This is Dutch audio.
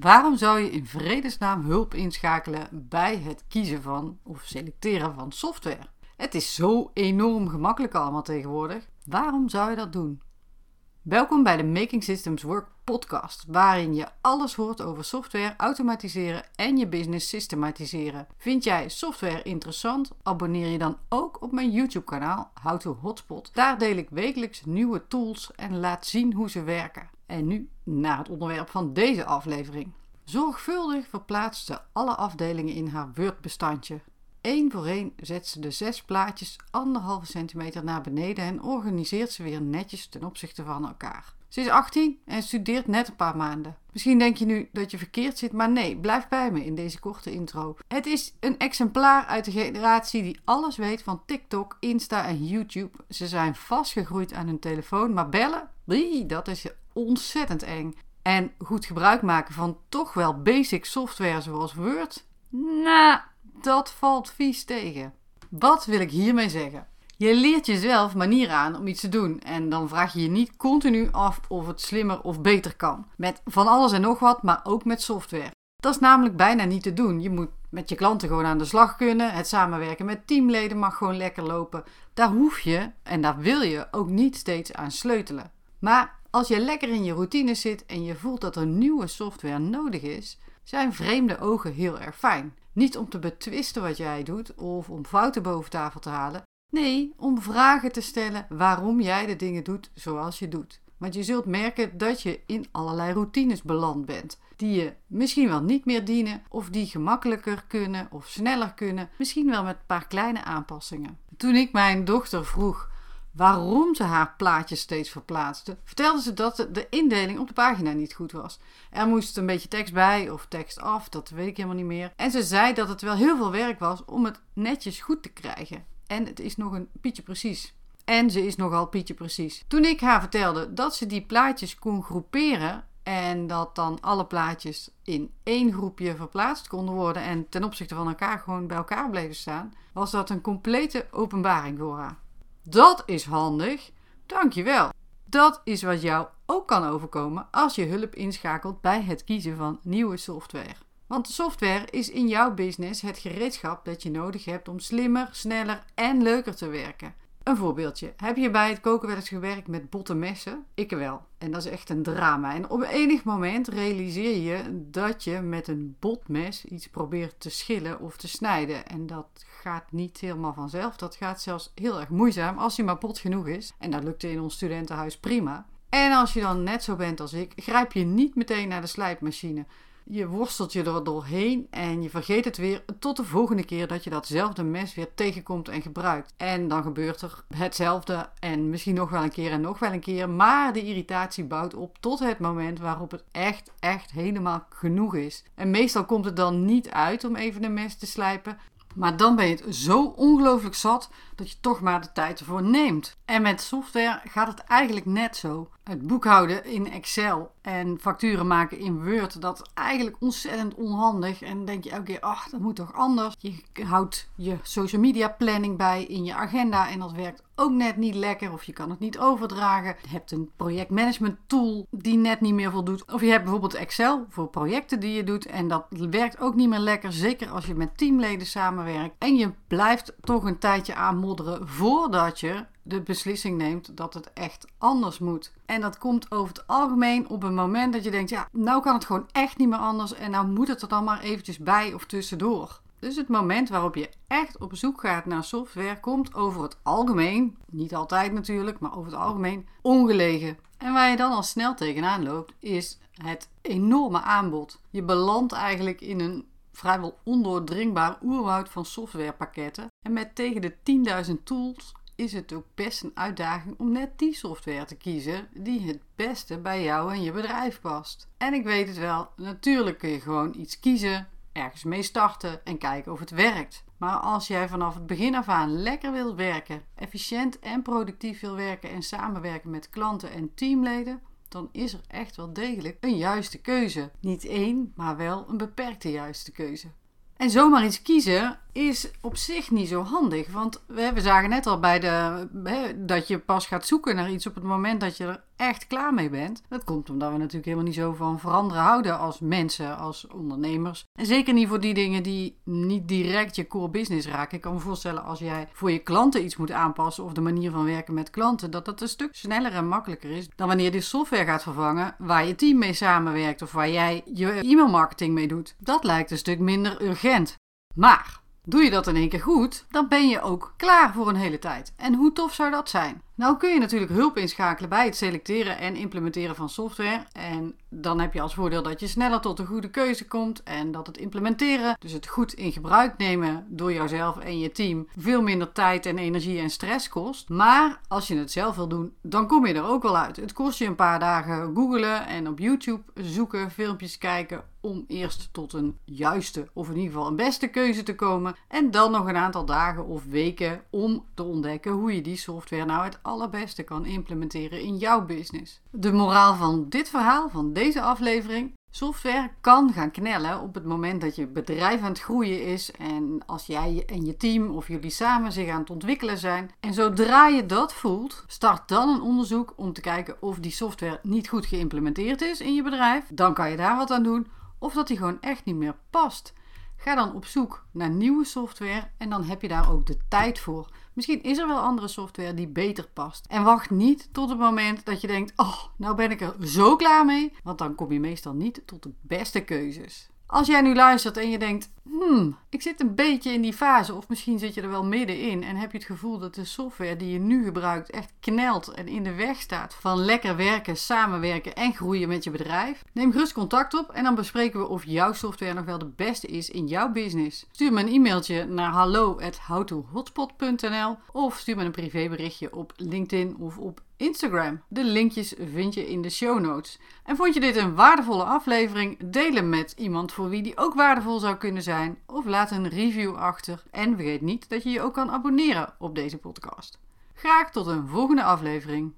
Waarom zou je in vredesnaam hulp inschakelen bij het kiezen van of selecteren van software? Het is zo enorm gemakkelijk allemaal tegenwoordig. Waarom zou je dat doen? Welkom bij de Making Systems Work podcast, waarin je alles hoort over software, automatiseren en je business systematiseren. Vind jij software interessant? Abonneer je dan ook op mijn YouTube kanaal How to Hotspot. Daar deel ik wekelijks nieuwe tools en laat zien hoe ze werken. En nu naar het onderwerp van deze aflevering. Zorgvuldig verplaatst ze alle afdelingen in haar Word-bestandje. Eén voor één zet ze de zes plaatjes anderhalve centimeter naar beneden en organiseert ze weer netjes ten opzichte van elkaar. Ze is 18 en studeert net een paar maanden. Misschien denk je nu dat je verkeerd zit, maar nee, blijf bij me in deze korte intro. Het is een exemplaar uit de generatie die alles weet van TikTok, Insta en YouTube. Ze zijn vastgegroeid aan hun telefoon, maar bellen, dat is ontzettend eng. En goed gebruik maken van toch wel basic software zoals Word, nou, dat valt vies tegen. Wat wil ik hiermee zeggen? Je leert jezelf manieren aan om iets te doen en dan vraag je je niet continu af of het slimmer of beter kan. Met van alles en nog wat, maar ook met software. Dat is namelijk bijna niet te doen. Je moet met je klanten gewoon aan de slag kunnen. Het samenwerken met teamleden mag gewoon lekker lopen. Daar hoef je en daar wil je ook niet steeds aan sleutelen. Maar als je lekker in je routine zit en je voelt dat er nieuwe software nodig is, zijn vreemde ogen heel erg fijn. Niet om te betwisten wat jij doet of om fouten boven tafel te halen. Nee, om vragen te stellen waarom jij de dingen doet zoals je doet. Want je zult merken dat je in allerlei routines beland bent, die je misschien wel niet meer dienen of die gemakkelijker kunnen of sneller kunnen, misschien wel met een paar kleine aanpassingen. Toen ik mijn dochter vroeg waarom ze haar plaatjes steeds verplaatste, vertelde ze dat de indeling op de pagina niet goed was. Er moest een beetje tekst bij of tekst af, dat weet ik helemaal niet meer. En ze zei dat het wel heel veel werk was om het netjes goed te krijgen. En het is nog een pietje precies. En ze is nogal pietje precies. Toen ik haar vertelde dat ze die plaatjes kon groeperen en dat dan alle plaatjes in één groepje verplaatst konden worden en ten opzichte van elkaar gewoon bij elkaar bleven staan, was dat een complete openbaring voor haar. Dat is handig. Dankjewel. Dat is wat jou ook kan overkomen als je hulp inschakelt bij het kiezen van nieuwe software. Want software is in jouw business het gereedschap dat je nodig hebt om slimmer, sneller en leuker te werken. Een voorbeeldje. Heb je bij het koken wel eens gewerkt met botte messen? Ik wel. En dat is echt een drama. En op enig moment realiseer je dat je met een botmes iets probeert te schillen of te snijden. En dat gaat niet helemaal vanzelf. Dat gaat zelfs heel erg moeizaam als hij maar bot genoeg is. En dat lukte in ons studentenhuis prima. En als je dan net zo bent als ik, grijp je niet meteen naar de slijpmachine. Je worstelt je er doorheen en je vergeet het weer tot de volgende keer dat je datzelfde mes weer tegenkomt en gebruikt. En dan gebeurt er hetzelfde en misschien nog wel een keer en nog wel een keer. Maar de irritatie bouwt op tot het moment waarop het echt, echt helemaal genoeg is. En meestal komt het dan niet uit om even een mes te slijpen. Maar dan ben je het zo ongelooflijk zat dat je toch maar de tijd ervoor neemt. En met software gaat het eigenlijk net zo. Het boekhouden in Excel en facturen maken in Word, dat is eigenlijk ontzettend onhandig. En denk je elke keer, ach, dat moet toch anders. Je houdt je social media planning bij in je agenda en dat werkt ook net niet lekker of je kan het niet overdragen. Je hebt een projectmanagement tool die net niet meer voldoet. Of je hebt bijvoorbeeld Excel voor projecten die je doet en dat werkt ook niet meer lekker. Zeker als je met teamleden samenwerkt. En je blijft toch een tijdje aanmodderen voordat je de beslissing neemt dat het echt anders moet. En dat komt over het algemeen op een moment dat je denkt: ja, nou kan het gewoon echt niet meer anders en nou moet het er dan maar eventjes bij of tussendoor. Dus het moment waarop je echt op zoek gaat naar software komt over het algemeen, niet altijd natuurlijk, maar over het algemeen ongelegen. En waar je dan al snel tegenaan loopt, is het enorme aanbod. Je belandt eigenlijk in een vrijwel ondoordringbaar oerwoud van softwarepakketten. En met tegen de 10.000 tools is het ook best een uitdaging om net die software te kiezen die het beste bij jou en je bedrijf past. En ik weet het wel, natuurlijk kun je gewoon iets kiezen, ergens mee starten en kijken of het werkt. Maar als jij vanaf het begin af aan lekker wilt werken, efficiënt en productief wil werken en samenwerken met klanten en teamleden, dan is er echt wel degelijk een juiste keuze. Niet één, maar wel een beperkte juiste keuze. En zomaar iets kiezen is op zich niet zo handig. Want we, zagen net al bij de, hè, dat je pas gaat zoeken naar iets op het moment dat je er echt klaar mee bent. Dat komt omdat we natuurlijk helemaal niet zo van veranderen houden als mensen, als ondernemers. En zeker niet voor die dingen die niet direct je core business raken. Ik kan me voorstellen als jij voor je klanten iets moet aanpassen of de manier van werken met klanten, dat dat een stuk sneller en makkelijker is dan wanneer je de software gaat vervangen waar je team mee samenwerkt of waar jij je e-mailmarketing mee doet. Dat lijkt een stuk minder urgent. Maar Doe je dat in één keer goed, dan ben je ook klaar voor een hele tijd. En hoe tof zou dat zijn? Nou kun je natuurlijk hulp inschakelen bij het selecteren en implementeren van software. En dan heb je als voordeel dat je sneller tot een goede keuze komt en dat het implementeren, dus het goed in gebruik nemen door jouzelf en je team, veel minder tijd en energie en stress kost. Maar als je het zelf wil doen, dan kom je er ook wel uit. Het kost je een paar dagen googelen en op YouTube zoeken, filmpjes kijken om eerst tot een juiste of in ieder geval een beste keuze te komen. En dan nog een aantal dagen of weken om te ontdekken hoe je die software nou het allerbeste kan implementeren in jouw business. De moraal van dit verhaal, van deze aflevering. Software kan gaan knellen op het moment dat je bedrijf aan het groeien is en als jij en je team of jullie samen zich aan het ontwikkelen zijn. En zodra je dat voelt, start dan een onderzoek om te kijken of die software niet goed geïmplementeerd is in je bedrijf. Dan kan je daar wat aan doen of dat die gewoon echt niet meer past. Ga dan op zoek naar nieuwe software en dan heb je daar ook de tijd voor. Misschien is er wel andere software die beter past. En wacht niet tot het moment dat je denkt: Oh, nou ben ik er zo klaar mee. Want dan kom je meestal niet tot de beste keuzes. Als jij nu luistert en je denkt: Hmm, ik zit een beetje in die fase, of misschien zit je er wel middenin en heb je het gevoel dat de software die je nu gebruikt echt knelt en in de weg staat van lekker werken, samenwerken en groeien met je bedrijf, neem gerust contact op en dan bespreken we of jouw software nog wel de beste is in jouw business. Stuur me een e-mailtje naar hallo@howtohotspot.nl of stuur me een privéberichtje op LinkedIn of op Instagram. De linkjes vind je in de show notes. En vond je dit een waardevolle aflevering? Deel hem met iemand voor wie die ook waardevol zou kunnen zijn. Of laat een review achter. En vergeet niet dat je je ook kan abonneren op deze podcast. Graag tot een volgende aflevering.